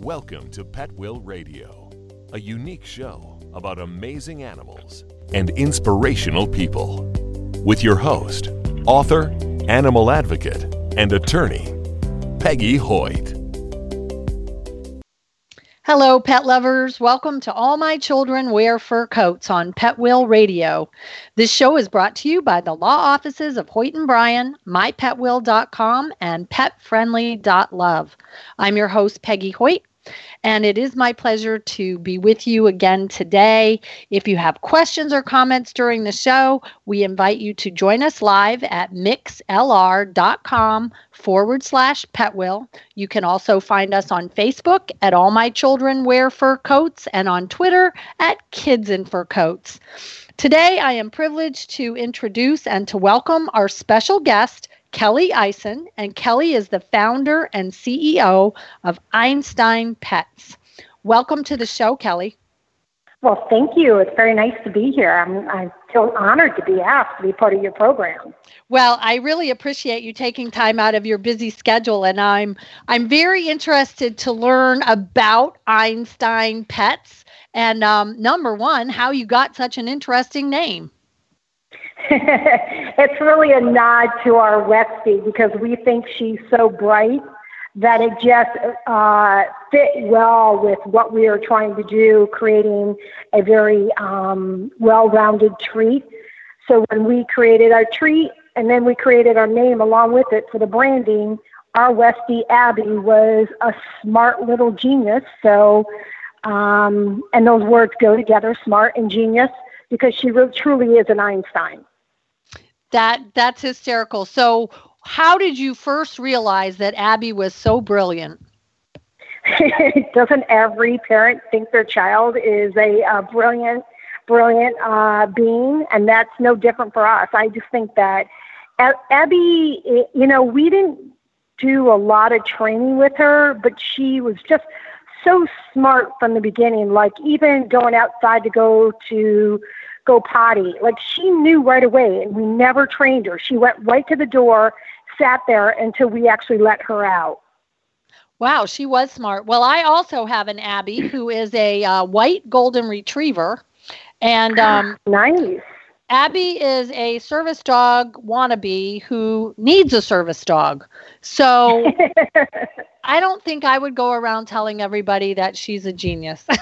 Welcome to Pet Will Radio, a unique show about amazing animals and inspirational people. With your host, author, animal advocate, and attorney, Peggy Hoyt. Hello, pet lovers. Welcome to All My Children Wear Fur Coats on Pet Will Radio. This show is brought to you by the law offices of Hoyt and Bryan, mypetwill.com, and petfriendly.love. I'm your host, Peggy Hoyt, and it is my pleasure to be with you again today. If you have questions or comments during the show, we invite you to join us live at mixlr.com forward slash petwill. You can also find us on Facebook at All My Children Wear Fur Coats and on Twitter at Kids in Fur Coats. Today, I am privileged to introduce and to welcome our special guest, Kelly Eisen, and Kelly is the founder and CEO of Einstein Pets. Welcome to the show, Kelly. Well, thank you. It's very nice to be here. I'm, I feel honored to be asked to be part of your program. Well, I really appreciate you taking time out of your busy schedule, and I'm I'm very interested to learn about Einstein Pets and um, number one, how you got such an interesting name. it's really a nod to our Westie because we think she's so bright that it just uh, fit well with what we are trying to do, creating a very um, well-rounded treat. So when we created our treat and then we created our name along with it for the branding, our Westie Abby was a smart little genius. So, um, and those words go together, smart and genius, because she really, truly is an Einstein. That that's hysterical. So, how did you first realize that Abby was so brilliant? Doesn't every parent think their child is a uh, brilliant, brilliant uh, being? And that's no different for us. I just think that Abby, you know, we didn't do a lot of training with her, but she was just so smart from the beginning. Like even going outside to go to go potty. Like she knew right away, and we never trained her. She went right to the door, sat there until we actually let her out. Wow, she was smart. Well, I also have an Abby who is a uh, white golden retriever, and um, nice. Abby is a service dog wannabe who needs a service dog. So I don't think I would go around telling everybody that she's a genius.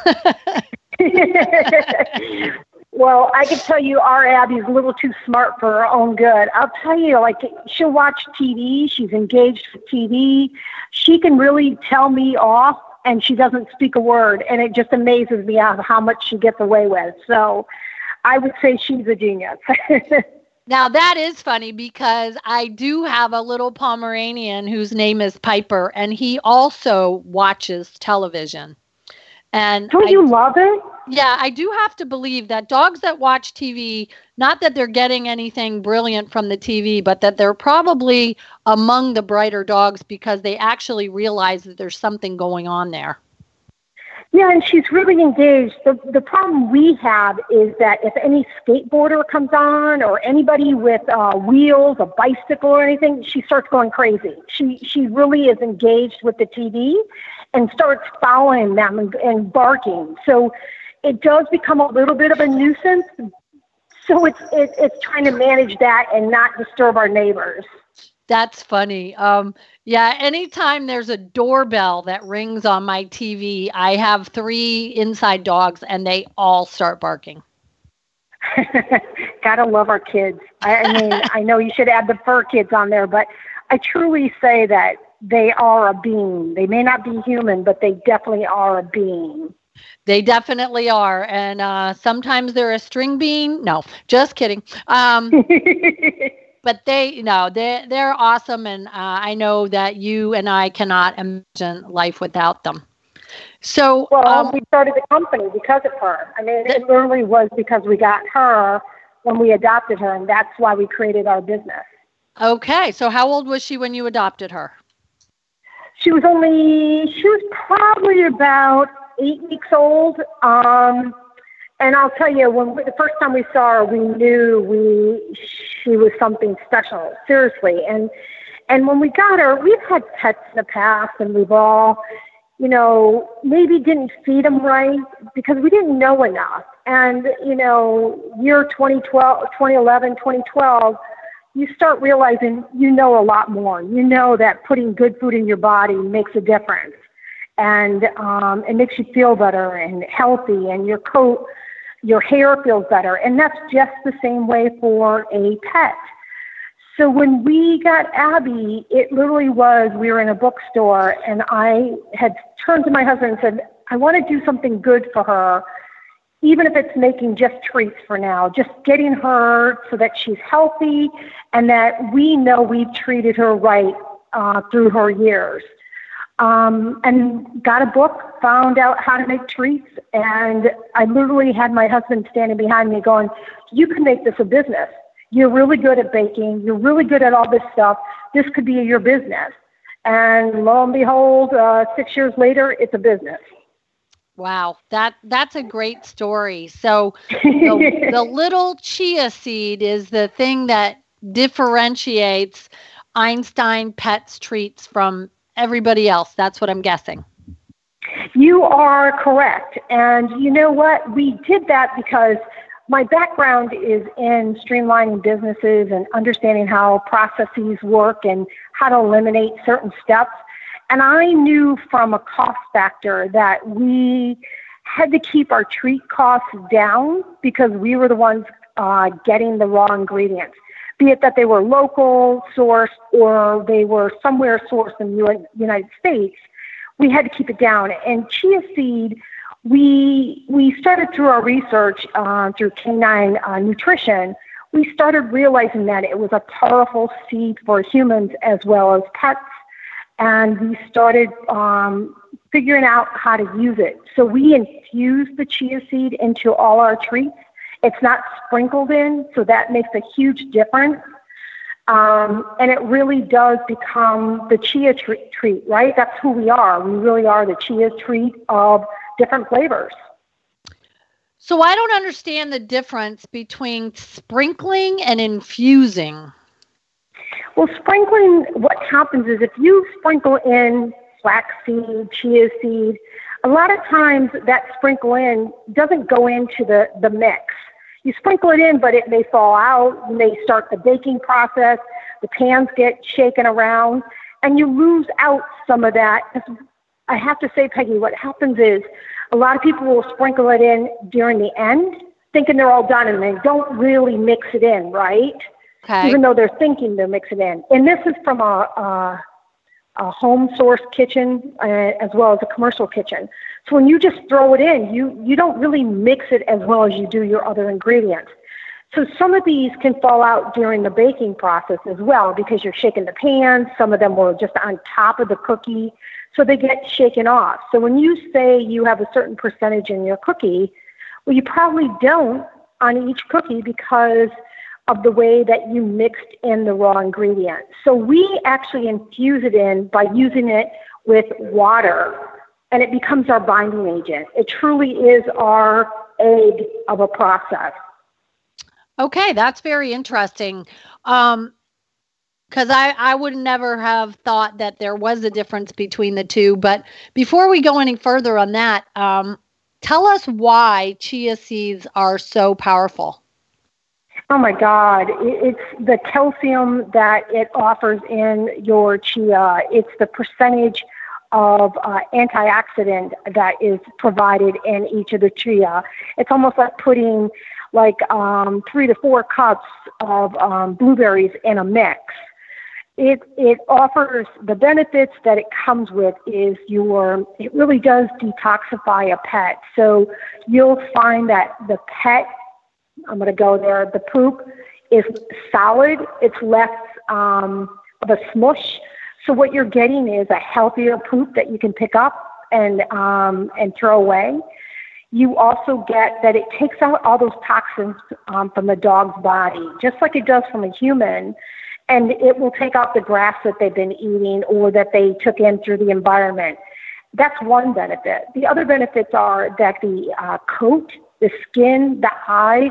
Well, I can tell you our Abby's a little too smart for her own good. I'll tell you, like, she'll watch TV. She's engaged with TV. She can really tell me off, and she doesn't speak a word. And it just amazes me how much she gets away with. So I would say she's a genius. Now that is funny because I do have a little Pomeranian whose name is Piper, and he also watches television. And don't I, you love it? Yeah, I do have to believe that dogs that watch TV, not that they're getting anything brilliant from the TV, but that they're probably among the brighter dogs because they actually realize that there's something going on there. Yeah, and she's really engaged. The the problem we have is that if any skateboarder comes on or anybody with uh, wheels, a bicycle or anything, she starts going crazy. She she really is engaged with the TV and starts following them and, and barking. So it does become a little bit of a nuisance. So it's it, it's trying to manage that and not disturb our neighbors. That's funny. Um, yeah, anytime there's a doorbell that rings on my TV, I have three inside dogs and they all start barking. Gotta love our kids. I, I mean, I know you should add the fur kids on there, but I truly say that they are a being. They may not be human, but they definitely are a being. They definitely are. And uh, sometimes they're a string bean. No, just kidding. Um, but they you know they they're awesome and uh, i know that you and i cannot imagine life without them so well um, we started the company because of her i mean it literally was because we got her when we adopted her and that's why we created our business okay so how old was she when you adopted her she was only she was probably about eight weeks old um and I'll tell you, when we, the first time we saw her, we knew we she was something special, seriously. And and when we got her, we've had pets in the past, and we've all, you know, maybe didn't feed them right because we didn't know enough. And, you know, year 2012, 2011, 2012, you start realizing you know a lot more. You know that putting good food in your body makes a difference. And um, it makes you feel better and healthy, and your coat, your hair feels better. And that's just the same way for a pet. So when we got Abby, it literally was we were in a bookstore and I had turned to my husband and said, I want to do something good for her, even if it's making just treats for now, just getting her so that she's healthy and that we know we've treated her right uh, through her years. Um, and got a book, found out how to make treats, and I literally had my husband standing behind me going, You can make this a business you're really good at baking. You're really good at all this stuff. This could be your business. And lo and behold, uh, six years later, it's a business. Wow, that that's a great story. So the, the little chia seed is the thing that differentiates Einstein Pets Treats from everybody else. That's what I'm guessing. You are correct. And you know what? We did that because my background is in streamlining businesses and understanding how processes work and how to eliminate certain steps. And I knew from a cost factor that we had to keep our treat costs down because we were the ones uh, getting the raw ingredients, be it that they were local sourced or they were somewhere sourced in the United States. We had to keep it down. And chia seed we we started through our research uh, through canine uh, nutrition. We started realizing that it was a powerful seed for humans as well as pets, and we started um, figuring out how to use it. So we infuse the chia seed into all our treats. It's not sprinkled in, so that makes a huge difference. Um, and it really does become the chia treat, treat, right? That's who we are. We really are the chia treat of different flavors. So I don't understand the difference between sprinkling and infusing. Well, sprinkling, what happens is if you sprinkle in flaxseed, chia seed, a lot of times that sprinkle in doesn't go into the, the mix. You sprinkle it in, but it may fall out. You may start the baking process. The pans get shaken around, and you lose out some of that. I have to say, Peggy, what happens is a lot of people will sprinkle it in during the end, thinking they're all done, and they don't really mix it in, right? Okay. Even though they're thinking they're mixing it in. And this is from a, a, a home source kitchen uh, as well as a commercial kitchen. So when you just throw it in, you, you don't really mix it as well as you do your other ingredients. So some of these can fall out during the baking process as well because you're shaking the pan. Some of them were just on top of the cookie. So they get shaken off. So when you say you have a certain percentage in your cookie, well, you probably don't on each cookie because of the way that you mixed in the raw ingredients. So we actually infuse it in by using it with water and it becomes our binding agent. It truly is our egg of a process. Okay, that's very interesting. Um, because I, I would never have thought that there was a difference between the two. But before we go any further on that, um, tell us why chia seeds are so powerful. Oh my God. It's the calcium that it offers in your chia, it's the percentage of uh, antioxidant that is provided in each of the chia. It's almost like putting like um, three to four cups of um, blueberries in a mix. It, it offers the benefits that it comes with is your it really does detoxify a pet. So you'll find that the pet I'm going to go there the poop is solid. It's less um, of a smush. So what you're getting is a healthier poop that you can pick up and um, and throw away you also get that it takes out all those toxins um, from the dog's body, just like it does from a human. And it will take out the grass that they've been eating or that they took in through the environment. That's one benefit. The other benefits are that the uh, coat, the skin, the eyes.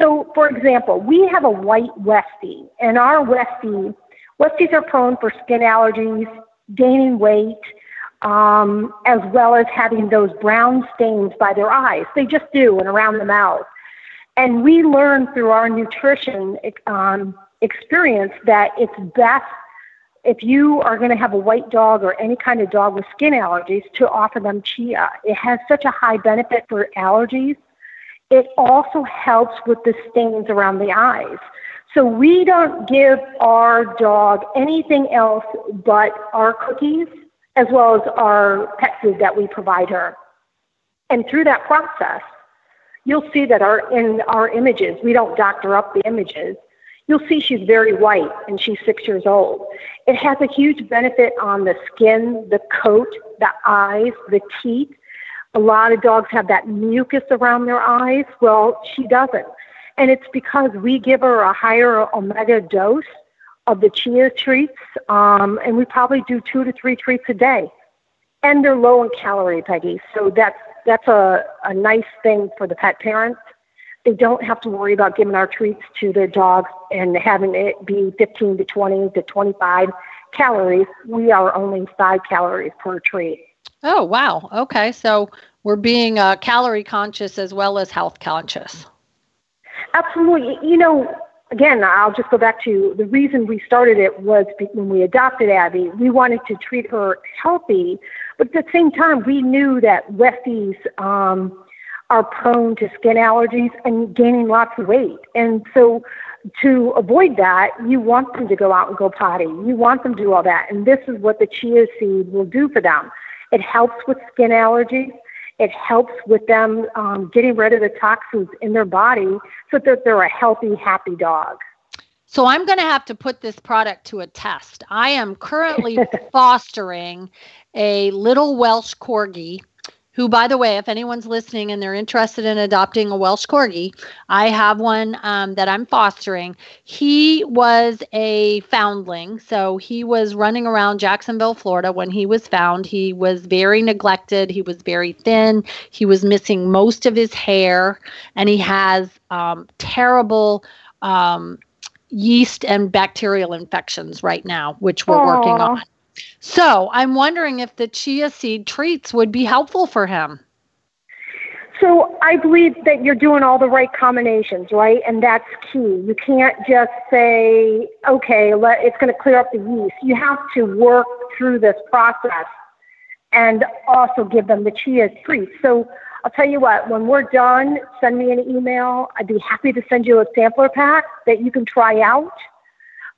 So, for example, we have a white Westie, and our Westie, Westies are prone for skin allergies, gaining weight, um, as well as having those brown stains by their eyes. They just do and around the mouth. And we learn through our nutrition um, experience that it's best if you are going to have a white dog or any kind of dog with skin allergies to offer them chia. It has such a high benefit for allergies. It also helps with the stains around the eyes. So we don't give our dog anything else but our cookies as well as our pet food that we provide her. And through that process, you'll see that our in our images, we don't doctor up the images. You'll see she's very white and she's six years old. It has a huge benefit on the skin, the coat, the eyes, the teeth. A lot of dogs have that mucus around their eyes. Well, she doesn't. And it's because we give her a higher omega dose of the chia treats, um, and we probably do two to three treats a day. And they're low in calorie, Peggy. So that's that's a, a nice thing for the pet parents. They don't have to worry about giving our treats to their dogs and having it be 15 to 20 to 25 calories. We are only five calories per treat. Oh, wow. Okay. So we're being uh, calorie conscious as well as health conscious. Absolutely. You know, again, I'll just go back to the reason we started it was when we adopted Abby, we wanted to treat her healthy, but at the same time, we knew that Westies um, are prone to skin allergies and gaining lots of weight. And so, to avoid that, you want them to go out and go potty. You want them to do all that. And this is what the chia seed will do for them. It helps with skin allergies. It helps with them um, getting rid of the toxins in their body so that they're a healthy, happy dog. So I'm going to have to put this product to a test. I am currently fostering a little Welsh corgi who, by the way, if anyone's listening and they're interested in adopting a Welsh Corgi, I have one um, that I'm fostering. He was a foundling. So he was running around Jacksonville, Florida when he was found. He was very neglected. He was very thin. He was missing most of his hair. And he has um, terrible. Um, yeast and bacterial infections right now, which we're Aww. working on. So I'm wondering if the chia seed treats would be helpful for him. So I believe that you're doing all the right combinations, right? And that's key. You can't just say, okay, let, it's going to clear up the yeast. You have to work through this process and also give them the chia treats. So I'll tell you what, when we're done, send me an email. I'd be happy to send you a sampler pack that you can try out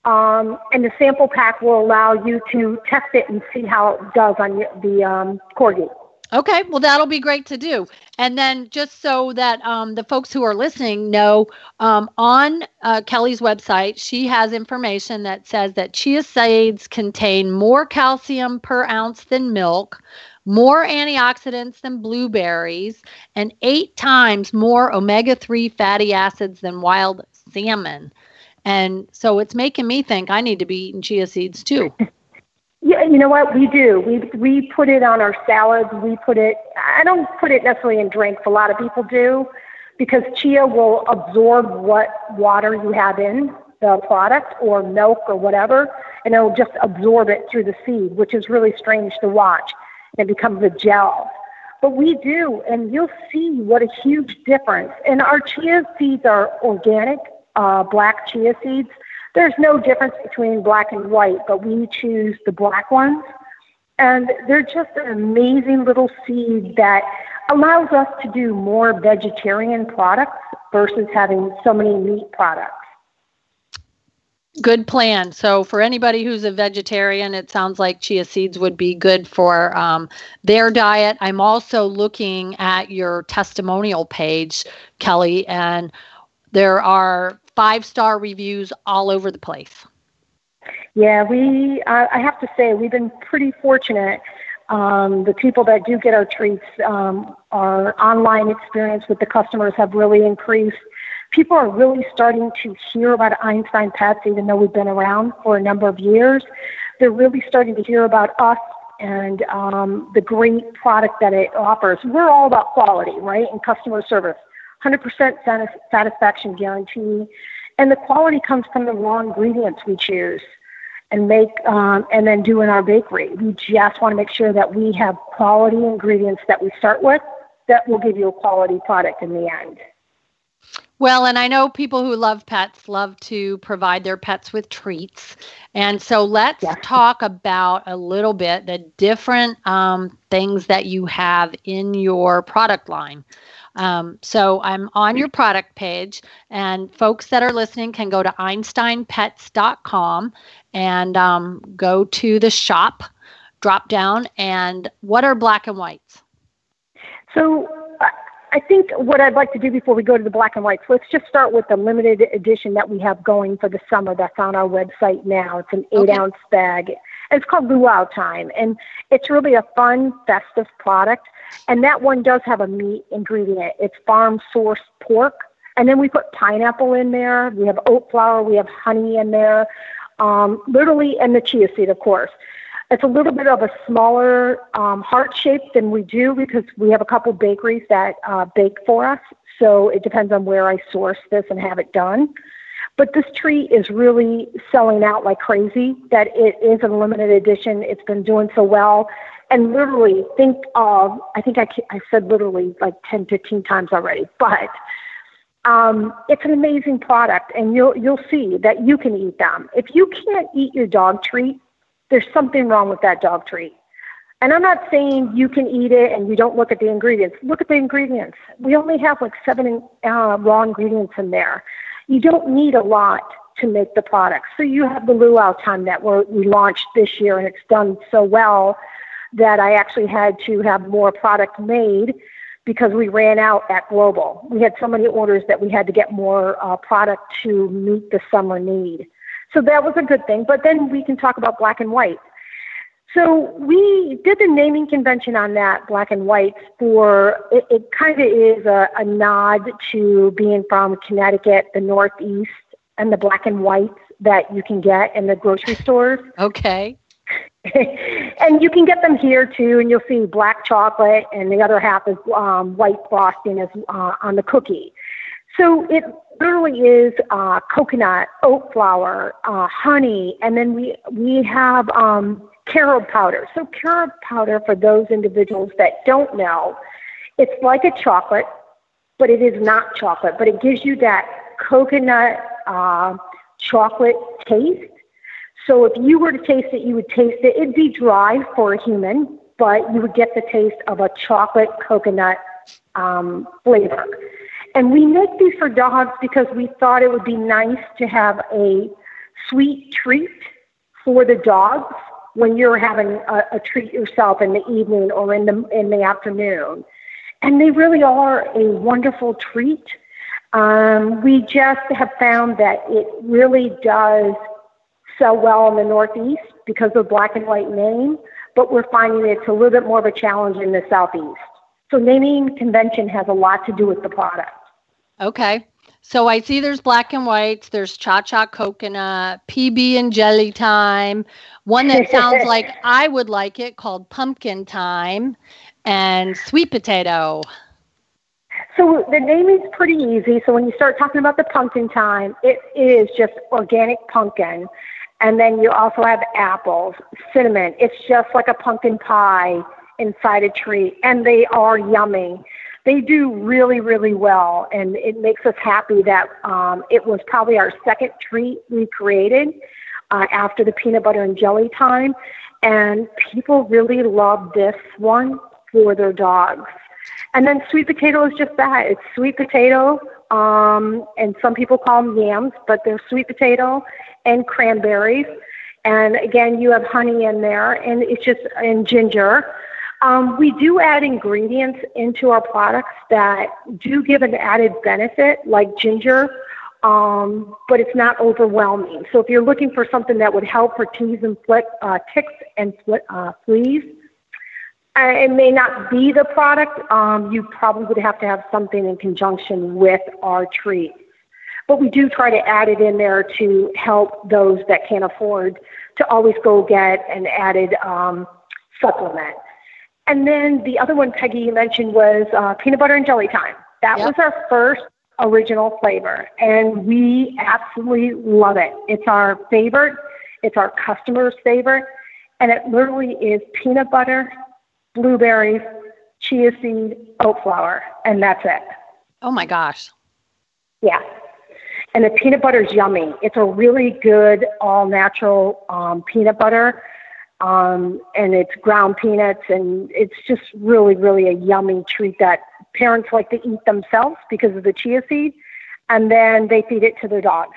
um, and the sample pack will allow you to test it and see how it does on the um, corgi. Okay, well, that'll be great to do. And then, just so that um, the folks who are listening know, um, on uh, Kelly's website, she has information that says that chia seeds contain more calcium per ounce than milk, more antioxidants than blueberries, and eight times more omega 3 fatty acids than wild salmon. And so it's making me think I need to be eating chia seeds too. Yeah, you know what? We do. We we put it on our salads. We put it. I don't put it necessarily in drinks. A lot of people do, because chia will absorb what water you have in the product or milk or whatever, and it'll just absorb it through the seed, which is really strange to watch. It becomes a gel. But we do, and you'll see what a huge difference. And our chia seeds are organic uh, black chia seeds. There's no difference between black and white, but we choose the black ones. And they're just an amazing little seed that allows us to do more vegetarian products versus having so many meat products. Good plan. So, for anybody who's a vegetarian, it sounds like chia seeds would be good for um, their diet. I'm also looking at your testimonial page, Kelly, and there are five star reviews all over the place. Yeah, we, uh, I have to say, we've been pretty fortunate. Um, the people that do get our treats, um, our online experience with the customers have really increased. People are really starting to hear about Einstein Pets, even though we've been around for a number of years. They're really starting to hear about us and um, the great product that it offers. We're all about quality, right, and customer service. 100% satisfaction guarantee. And the quality comes from the raw ingredients we choose. and make um, and then do in our bakery. We just want to make sure that we have quality ingredients that we start with that will give you a quality product in the end. Well, and I know people who love pets love to provide their pets with treats. And so let's talk about a little bit the different um, things that you have in your product line. Um, so I'm on your product page, and folks that are listening can go to einsteinpets.com and um, go to the shop drop down. And what are black and whites? So I think what I'd like to do before we go to the black and whites, let's just start with the limited edition that we have going for the summer that's on our website now. It's an eight okay. ounce bag. It's called Luau Time. And it's really a fun, festive product. And that one does have a meat ingredient. It's farm sourced pork. And then we put pineapple in there. We have oat flour. We have honey in there. Um, literally, and the chia seed, of course. It's a little bit of a smaller um, heart shape than we do because we have a couple bakeries that uh, bake for us. So it depends on where I source this and have it done. But this treat is really selling out like crazy. That it is a limited edition. It's been doing so well. And literally, think of, I think I, I said literally like 10, 15 times already, but um, it's an amazing product. And you'll, you'll see that you can eat them. If you can't eat your dog treat, there's something wrong with that dog treat. And I'm not saying you can eat it and you don't look at the ingredients. Look at the ingredients. We only have like seven uh, raw ingredients in there. You don't need a lot to make the product. So you have the luau time that we launched this year and it's done so well that I actually had to have more product made because we ran out at Global. We had so many orders that we had to get more uh, product to meet the summer need. So that was a good thing. But then we can talk about black and white. So we did the naming convention on that black and white for it, it kind of is a, a nod to being from Connecticut, the Northeast, and the black and whites that you can get in the grocery stores. Okay. and you can get them here too, and you'll see black chocolate, and the other half is um, white frosting is uh, on the cookie. So it literally is uh, coconut, oat flour, uh, honey, and then we we have um, carob powder. So carob powder, for those individuals that don't know, it's like a chocolate, but it is not chocolate. But it gives you that coconut uh, chocolate taste. So if you were to taste it, you would taste it. It'd be dry for a human, but you would get the taste of a chocolate coconut um, flavor. And we make these for dogs because we thought it would be nice to have a sweet treat for the dogs when you're having a, a treat yourself in the evening or in the in the afternoon. And they really are a wonderful treat. Um, we just have found that it really does sell well in the Northeast because of black and white name, but we're finding it's a little bit more of a challenge in the Southeast. So naming convention has a lot to do with the product. Okay. So I see there's black and whites, there's cha cha coconut, PB and jelly time, one that sounds like I would like it called pumpkin time, and sweet potato. So the naming's pretty easy. So when you start talking about the pumpkin time, it is just organic pumpkin. And then you also have apples, cinnamon. It's just like a pumpkin pie inside a tree, and they are yummy they do really, really well, and it makes us happy that um, it was probably our second treat we created uh, after the peanut butter and jelly time, and people really love this one for their dogs. And then sweet potato is just that. It's sweet potato, um, and some people call them yams, but they're sweet potato and cranberries. And again, you have honey in there, and it's just and ginger. Um, we do add ingredients into our products that do give an added benefit, like ginger, um, but it's not overwhelming. So if you're looking for something that would help for teas and flick, uh, ticks and uh, fleas, uh, it may not be the product. Um, you probably would have to have something in conjunction with our treats. But we do try to add it in there to help those that can't afford to always go get an added um, supplement. And then the other one, Peggy, mentioned was uh, peanut butter and jelly time. That yep. was our first original flavor, and we absolutely love it. It's our favorite. It's our customer's favorite. And it literally is peanut butter, blueberries, chia seed, oat flour, and that's it. Oh my gosh. Yeah. And the peanut butter is yummy. It's a really good all natural um, peanut butter. Um, and it's ground peanuts, and it's just really, really a yummy treat that parents like to eat themselves because of the chia seed, and then they feed it to their dogs.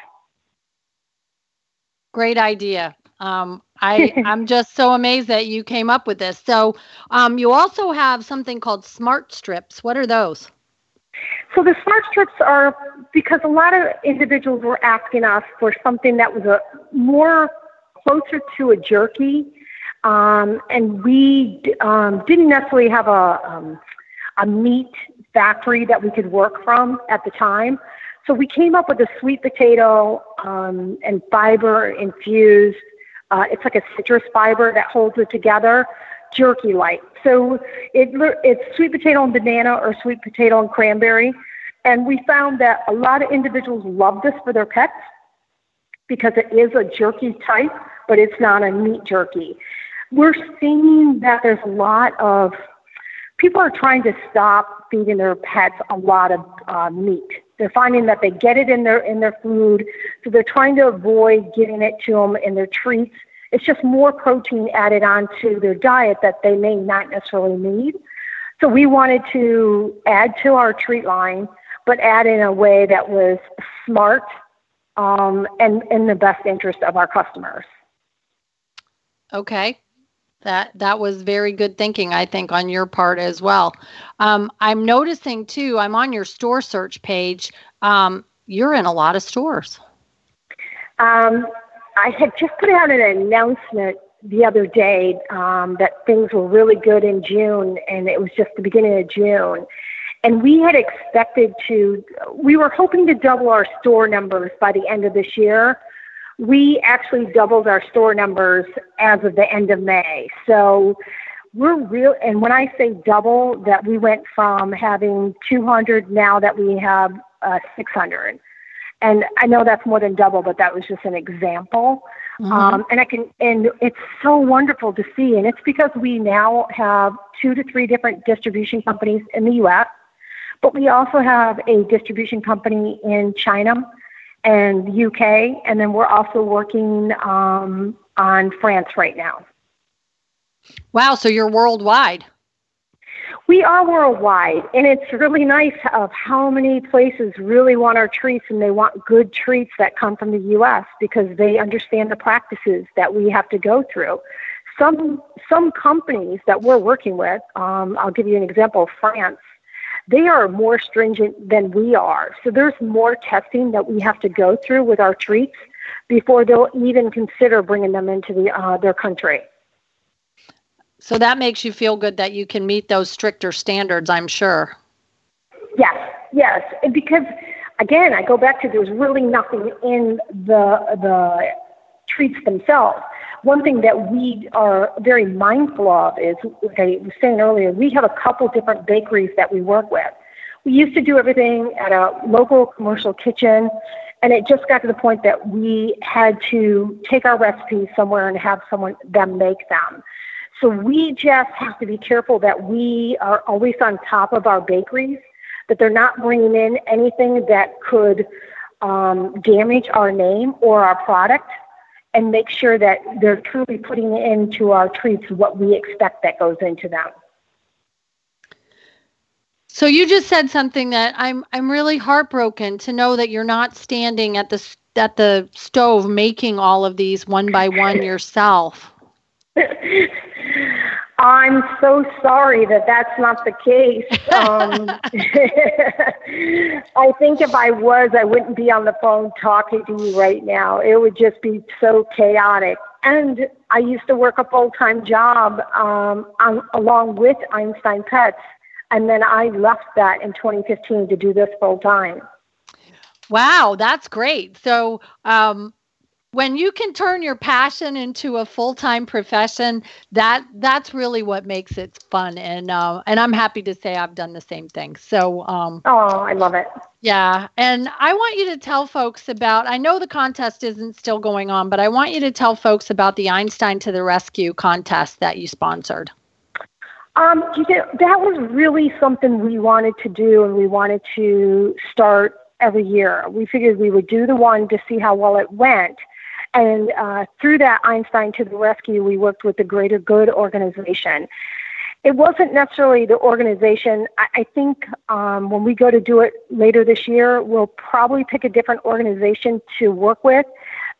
Great idea. Um, I, I'm just so amazed that you came up with this. So, um, you also have something called Smart Strips. What are those? So the smart strips are because a lot of individuals were asking us for something that was a more closer to a jerky, um, and we um, didn't necessarily have a um, a meat factory that we could work from at the time. So we came up with a sweet potato um, and fiber infused. Uh, it's like a citrus fiber that holds it together, jerky like. So it, it's sweet potato and banana or sweet potato and cranberry. And we found that a lot of individuals love this for their pets because it is a jerky type, but it's not a meat jerky. We're seeing that there's a lot of people are trying to stop feeding their pets a lot of uh, meat. They're finding that they get it in their in their food, so they're trying to avoid giving it to them in their treats it's just more protein added onto their diet that they may not necessarily need. So we wanted to add to our treat line, but add in a way that was smart um, and in the best interest of our customers. Okay. That that was very good thinking, I think, on your part as well. Um, I'm noticing too. I'm on your store search page. Um, you're in a lot of stores. Um, I had just put out an announcement the other day um, that things were really good in June, and it was just the beginning of June. And we had expected to, we were hoping to double our store numbers by the end of this year. We actually doubled our store numbers as of the end of May. So we're real, and when I say double, that we went from having 200 now that we have uh, 600. And I know that's more than double, but that was just an example. Mm-hmm. Um, and I can, and it's so wonderful to see. And it's because we now have two to three different distribution companies in the U.S., but we also have a distribution company in China and the UK, and then we're also working um, on France right now. Wow! So you're worldwide. We are worldwide, and it's really nice of how many places really want our treats and they want good treats that come from the U.S. because they understand the practices that we have to go through. Some some companies that we're working with, um, I'll give you an example. France, they are more stringent than we are, so there's more testing that we have to go through with our treats before they'll even consider bringing them into the uh, their country. So that makes you feel good that you can meet those stricter standards, I'm sure. Yes, yes. Because again, I go back to there's really nothing in the the treats themselves. One thing that we are very mindful of is, like I was saying earlier, we have a couple different bakeries that we work with. We used to do everything at a local commercial kitchen, and it just got to the point that we had to take our recipes somewhere and have someone them make them. So we just have to be careful that we are always on top of our bakeries, that they're not bringing in anything that could um, damage our name or our product, and make sure that they're truly putting into our treats what we expect that goes into them. So you just said something that I'm I'm really heartbroken to know that you're not standing at the at the stove making all of these one by one yourself. I'm so sorry that that's not the case. Um, I think if I was, I wouldn't be on the phone talking to you right now. It would just be so chaotic. And I used to work a full time job um, on, along with Einstein Pets. And then I left that in 2015 to do this full time. Wow, that's great. So, um, when you can turn your passion into a full-time profession that that's really what makes it fun. And uh, and i'm happy to say i've done the same thing. So um, oh i love it. yeah. And i want you to tell folks about i know the contest isn't still going on but i want you to tell folks about the einstein to the rescue contest that you sponsored. Um, you know, that was really something we wanted to do and we wanted to start every year. We figured we would do the one to see how well it went and uh, through that Einstein to the Rescue, we worked with the Greater Good organization. It wasn't necessarily the organization. I, I think um, when we go to do it later this year, we'll probably pick a different organization to work with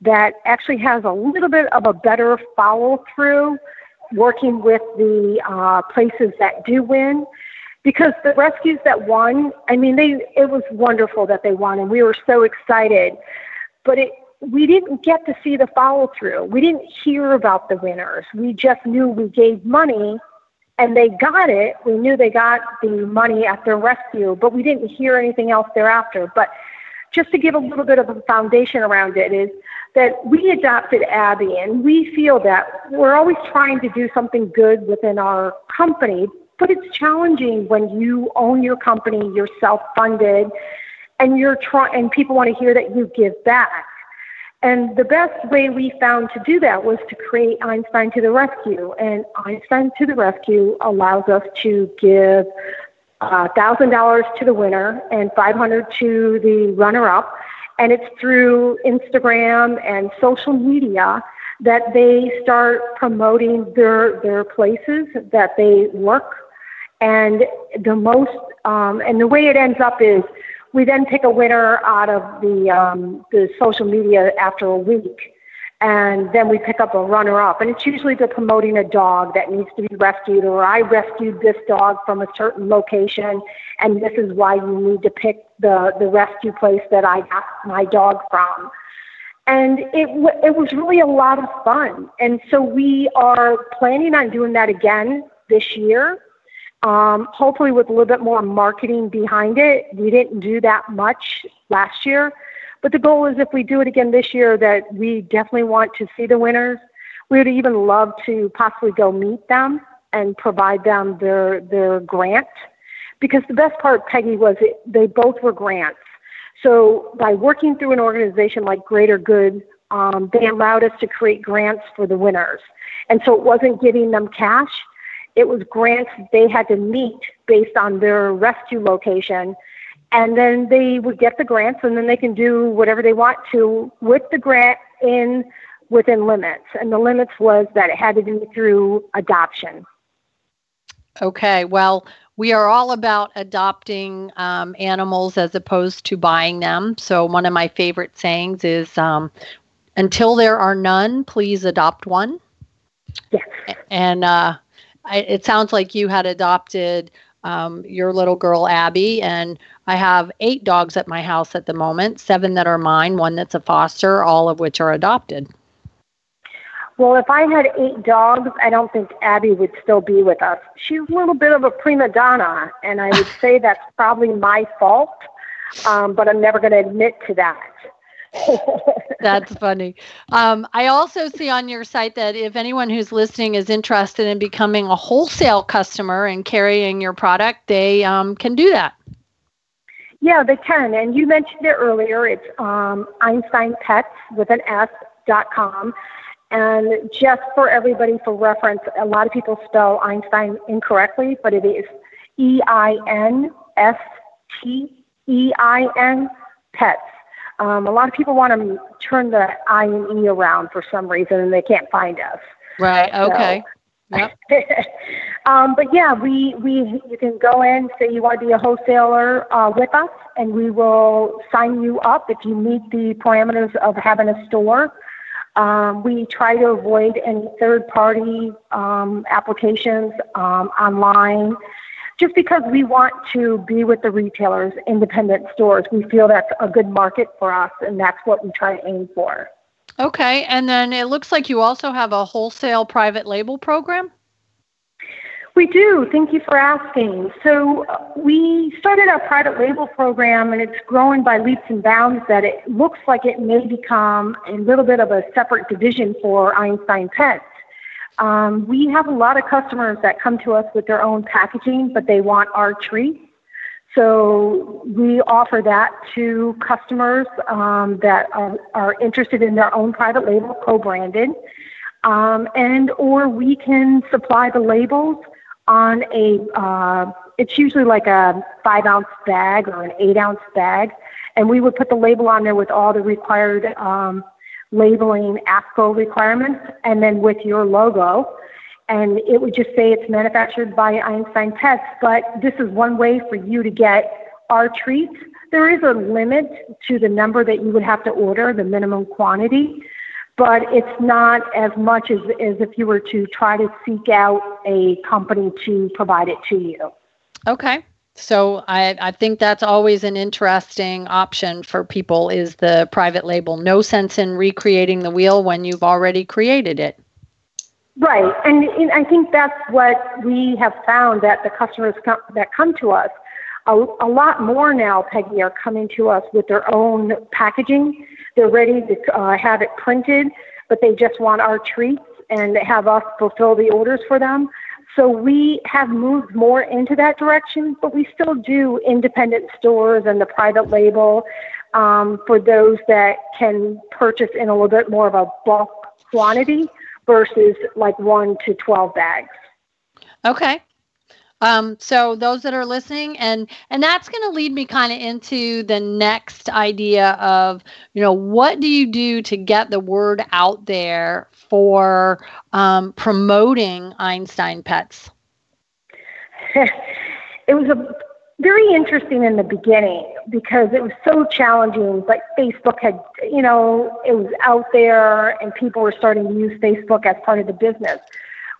that actually has a little bit of a better follow through working with the uh, places that do win because the rescues that won i mean they it was wonderful that they won and we were so excited but it we didn't get to see the follow through. We didn't hear about the winners. We just knew we gave money and they got it. We knew they got the money at their rescue, but we didn't hear anything else thereafter. But just to give a little bit of a foundation around it is that we adopted Abby and we feel that we're always trying to do something good within our company, but it's challenging when you own your company, you're self-funded, and you're trying and people want to hear that you give back. And the best way we found to do that was to create Einstein to the Rescue. And Einstein to the Rescue allows us to give uh, $1,000 to the winner and 500 to the runner-up. And it's through Instagram and social media that they start promoting their their places that they work. And the most um, and the way it ends up is we then pick a winner out of the um, the social media after a week, and then we pick up a runner-up. And it's usually they're promoting a dog that needs to be rescued, or I rescued this dog from a certain location, and this is why you need to pick the the rescue place that I got my dog from. And it w- it was really a lot of fun. And so we are planning on doing that again this year um, hopefully with a little bit more marketing behind it. We didn't do that much last year, but the goal is if we do it again this year, that we definitely want to see the winners. We would even love to possibly go meet them and provide them their their grant, because the best part, Peggy, was it, they both were grants. So by working through an organization like Greater Good, um, they allowed us to create grants for the winners, and so it wasn't giving them cash it was grants they had to meet based on their rescue location. And then they would get the grants and then they can do whatever they want to with the grant in within limits. And the limits was that it had to be through adoption. Okay, well, we are all about adopting um, animals as opposed to buying them. So, one of my favorite sayings is um, until there are none, please adopt one. Yes. And uh, I, it sounds like you had adopted um, your little girl Abby, and I have eight dogs at my house at the moment. Seven that are mine, one that's a foster, all of which are adopted. Well, if I had eight dogs, I don't think Abby would still be with us. She's a little bit of a prima donna, and I would say that's probably my fault, um, but I'm never going to admit to that. That's funny. Um, I also see on your site that if anyone who's listening is interested in becoming a wholesale customer and carrying your product, they um, can do that. Yeah, they can. And you mentioned it earlier. It's um, Einstein Pets with an S dot com. And just for everybody for reference, a lot of people spell Einstein incorrectly, but it is E I N S T E I N Pets. Um, a lot of people want to turn the I and E around for some reason, and they can't find us. Right. Okay. So, yep. um, but yeah, we we you can go in say you want to be a wholesaler uh, with us, and we will sign you up if you meet the parameters of having a store. Um, we try to avoid any third party um, applications um, online just because we want to be with the retailers, independent stores. We feel that's a good market for us, and that's what we try to aim for. Okay, and then it looks like you also have a wholesale private label program. We do. Thank you for asking. So, uh, we started our private label program, and it's growing by leaps and bounds that it looks like it may become a little bit of a separate division for Einstein Pets. Um, we have a lot of customers that come to us with their own packaging, but they want our tree. So we offer that to customers um, that are, are, interested in their own private label, co-branded, um, and or we can supply the labels on a. Uh, it's usually like a five ounce bag or an eight ounce bag, and we would put the label on there with all the required um, labeling AAFCO requirements, and then with your logo and it would just say it's manufactured by Einstein Pets. But this is one way for you to get our treats. There is a limit to the number that you would have to order, the minimum quantity, but it's not as much as, as if you were to try to seek out a company to provide it to you. Okay. So I, I think that's always an interesting option for people is the private label. No sense in recreating the wheel when you've already created it. Right, and, and I think that's what we have found that the customers come, that come to us, a, a lot more now, Peggy, are coming to us with their own packaging. They're ready to uh, have it printed, but they just want our treats and have us fulfill the orders for them. So we have moved more into that direction, but we still do independent stores and the private label um, for those that can purchase in a little bit more of a bulk quantity versus like one to 12 bags. Okay. Um, so those that are listening and and that's going to lead me kind of into the next idea of you know what do you do to get the word out there for um, promoting Einstein Pets? it was a very interesting in the beginning because it was so challenging. But Facebook had, you know, it was out there and people were starting to use Facebook as part of the business.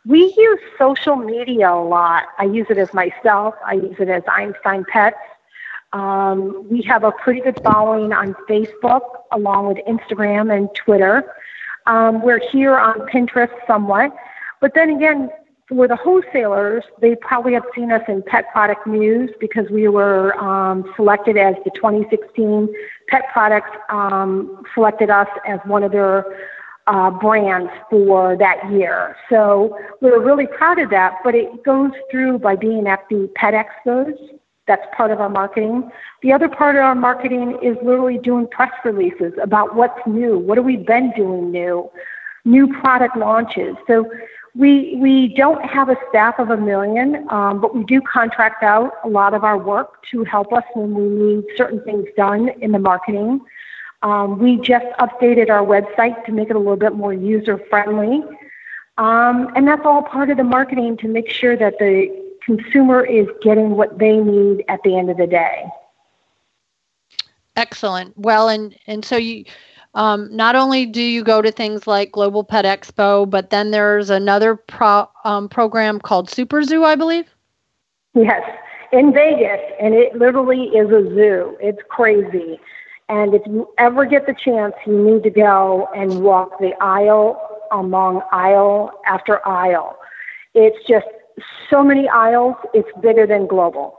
We use social media a lot. I use it as myself, I use it as Einstein Pets. Um, we have a pretty good following on Facebook along with Instagram and Twitter. Um, we're here on Pinterest somewhat. But then again, for the wholesalers, they probably have seen us in Pet Product News because we were um, selected as the 2016 Pet Products um, selected us as one of their uh, brands for that year. So we were really proud of that, but it goes through by being at the pet expos. That's part of our marketing. The other part of our marketing is literally doing press releases about what's new. What have we been doing new? New product launches. So we we don't have a staff of a million, um, but we do contract out a lot of our work to help us when we need certain things done in the marketing. Um, we just updated our website to make it a little bit more user friendly, um, and that's all part of the marketing to make sure that the consumer is getting what they need at the end of the day. Excellent. Well, and and so you um, not only do you go to things like Global Pet Expo, but then there's another pro, um, program called Super Zoo, I believe. Yes, in Vegas, and it literally is a zoo. It's crazy. And if you ever get the chance, you need to go and walk the aisle among aisle after aisle. It's just so many aisles, it's bigger than global.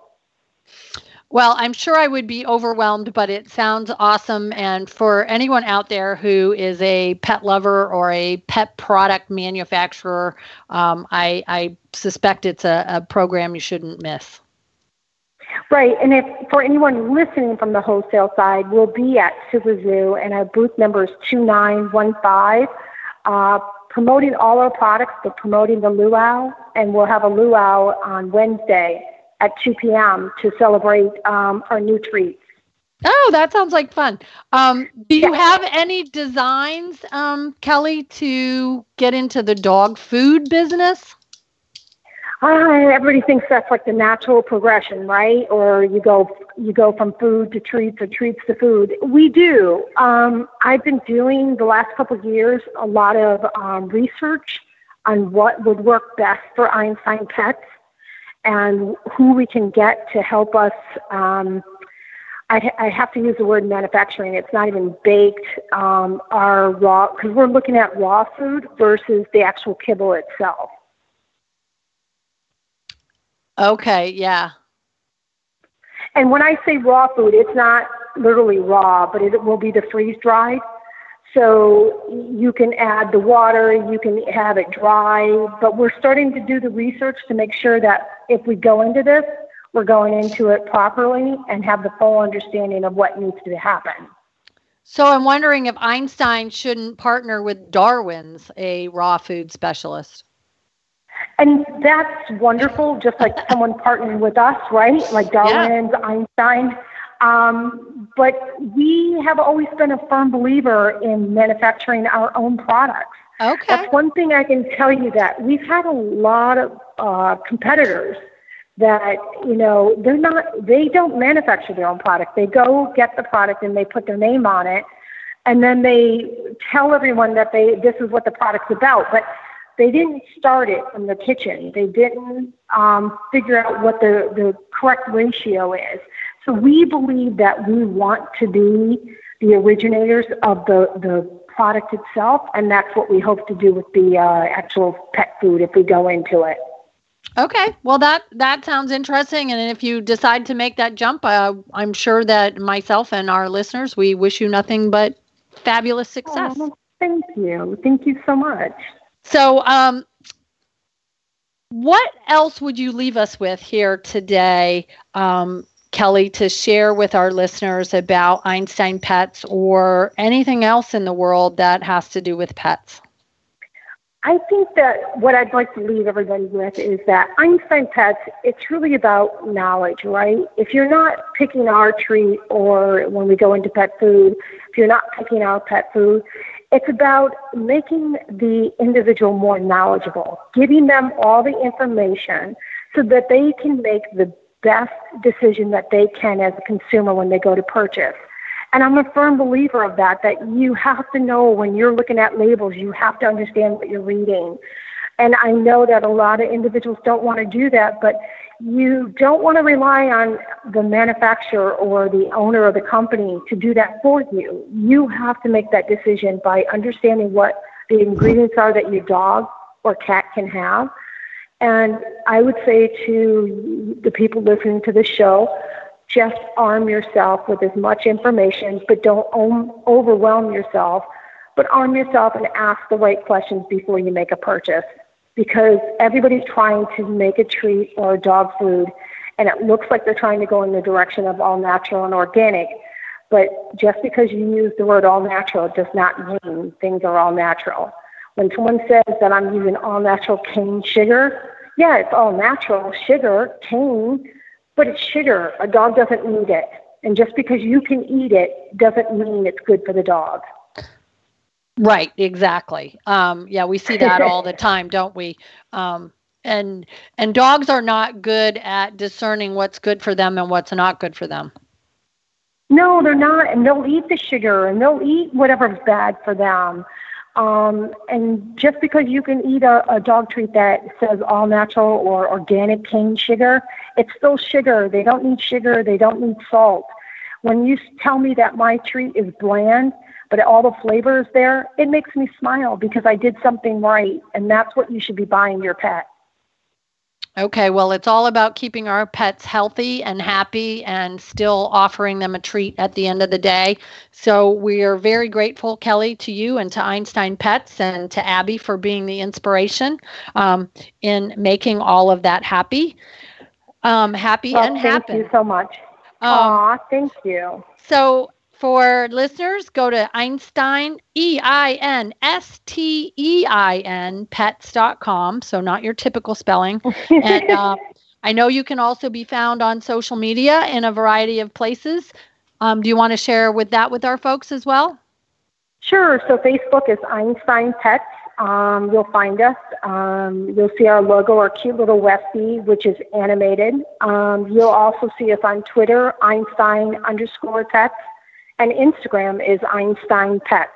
Well, I'm sure I would be overwhelmed, but it sounds awesome. And for anyone out there who is a pet lover or a pet product manufacturer, um, I, I, suspect it's a, a, program you shouldn't miss. Right. And if for anyone listening from the wholesale side, we'll be at Super Zoo, and our booth number is 2915. Uh, promoting all our products, but promoting the luau, and we'll have a luau on Wednesday at 2 p.m. to celebrate um, our new treats. Oh, that sounds like fun. Um, do you have any designs, um, Kelly, to get into the dog food business? Uh, everybody thinks that's like the natural progression, right? Or you go you go from food to treats or treats to food. We do. Um, I've been doing the last couple of years a lot of um, research on what would work best for Einstein Pets and who we can get to help us. Um, I, I, have to use the word manufacturing. It's not even baked. Um, our raw, because we're looking at raw food versus the actual kibble itself. Okay, yeah. And when I say raw food, it's not literally raw, but it will be the freeze dried. So you can add the water, you can have it dry, but we're starting to do the research to make sure that if we go into this, we're going into it properly and have the full understanding of what needs to happen. So I'm wondering if Einstein shouldn't partner with Darwin's, a raw food specialist. And that's wonderful, just like someone partnering with us, right? Like Darwin's, yeah. Einstein. Um, but we have always been a firm believer in manufacturing our own products. Okay. That's one thing I can tell you that we've had a lot of uh, competitors that you know they're not they don't manufacture their own product. They go get the product and they put their name on it, and then they tell everyone that they this is what the product's about. But they didn't start it from the kitchen. They didn't um, figure out what the, the correct ratio is. So we believe that we want to be the originators of the, the product itself, and that's what we hope to do with the uh, actual pet food if we go into it. Okay, well that that sounds interesting, and if you decide to make that jump, uh, I'm sure that myself and our listeners, we wish you nothing but fabulous success. Oh, thank you, thank you so much. So, um, what else would you leave us with here today um, Kelly, to share with our listeners about Einstein Pets or anything else in the world that has to do with pets? I think that what I'd like to leave everybody with is that Einstein Pets, it's really about knowledge, right? If you're not picking our treat or when we go into pet food, if you're not picking our pet food, it's about making the individual more knowledgeable, giving them all the information so that they can make the best decision that they can as a consumer when they go to purchase. And I'm a firm believer of that, that you have to know when you're looking at labels, you have to understand what you're reading. And I know that a lot of individuals don't want to do that, but you don't want to rely on the manufacturer or the owner of the company to do that for you. You have to make that decision by understanding what the ingredients are that your dog or cat can have and I would say to the people listening to the show, just arm yourself with as much information, but don't overwhelm yourself. But arm yourself and ask the right questions before you make a purchase. Because everybody's trying to make a treat or a dog food, and it looks like they're trying to go in the direction of all natural and organic. But just because you use the word all natural does not mean things are all natural. When someone says that I'm using all natural cane sugar, yeah, it's all natural sugar, cane, but it's sugar. A dog doesn't need it. And just because you can eat it doesn't mean it's good for the dog. Right, exactly. Um, yeah, we see that all the time, don't we? Um, and and dogs are not good at discerning what's good for them and what's not good for them. No, they're not, and they'll eat the sugar and they'll eat whatever's bad for them. Um, and just because you can eat a, a dog treat that says all natural or organic cane sugar, it's still sugar. They don't need sugar, they don't need salt. When you tell me that my treat is bland, but all the flavors there, it makes me smile because I did something right. And that's what you should be buying your pet. Okay, well, it's all about keeping our pets healthy and happy and still offering them a treat at the end of the day. So we are very grateful, Kelly, to you and to Einstein Pets and to Abby for being the inspiration um, in making all of that happy. Um, happy well, and happy. Thank you so much. Um, Aw, thank you. So for listeners, go to Einstein, E I N S T E I N, pets.com. So, not your typical spelling. and uh, I know you can also be found on social media in a variety of places. Um, do you want to share with that with our folks as well? Sure. So, Facebook is Einstein Pets. Um, you'll find us. Um, you'll see our logo, our cute little Westie, which is animated. Um, you'll also see us on Twitter, Einstein underscore pets and Instagram is Einstein Pets.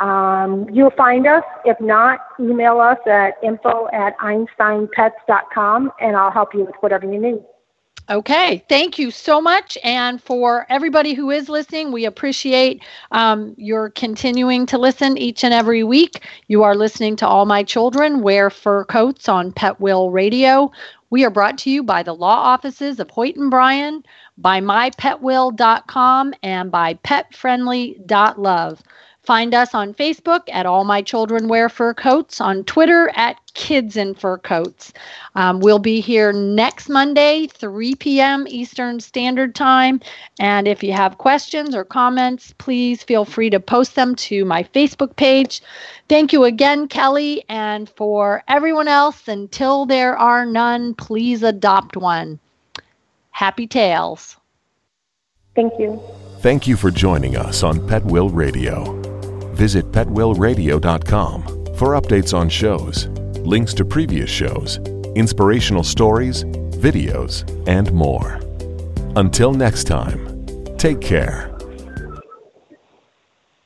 Um, you'll find us. If not, email us at info at einsteinpets.com and I'll help you with whatever you need. Okay, thank you so much. And for everybody who is listening, we appreciate um, your continuing to listen each and every week. You are listening to All My Children Wear Fur Coats on Pet Will Radio. We are brought to you by the law offices of Hoyt and Bryan, by mypetwill.com, and by petfriendly.love. Find us on Facebook at All My Children Wear Fur Coats, on Twitter at Kids in Fur Coats. Um, we'll be here next Monday, 3 p.m. Eastern Standard Time. And if you have questions or comments, please feel free to post them to my Facebook page. Thank you again, Kelly. And for everyone else, until there are none, please adopt one. Happy Tales. Thank you. Thank you for joining us on Pet Will Radio. Visit petwillradio.com for updates on shows, links to previous shows, inspirational stories, videos, and more. Until next time, take care.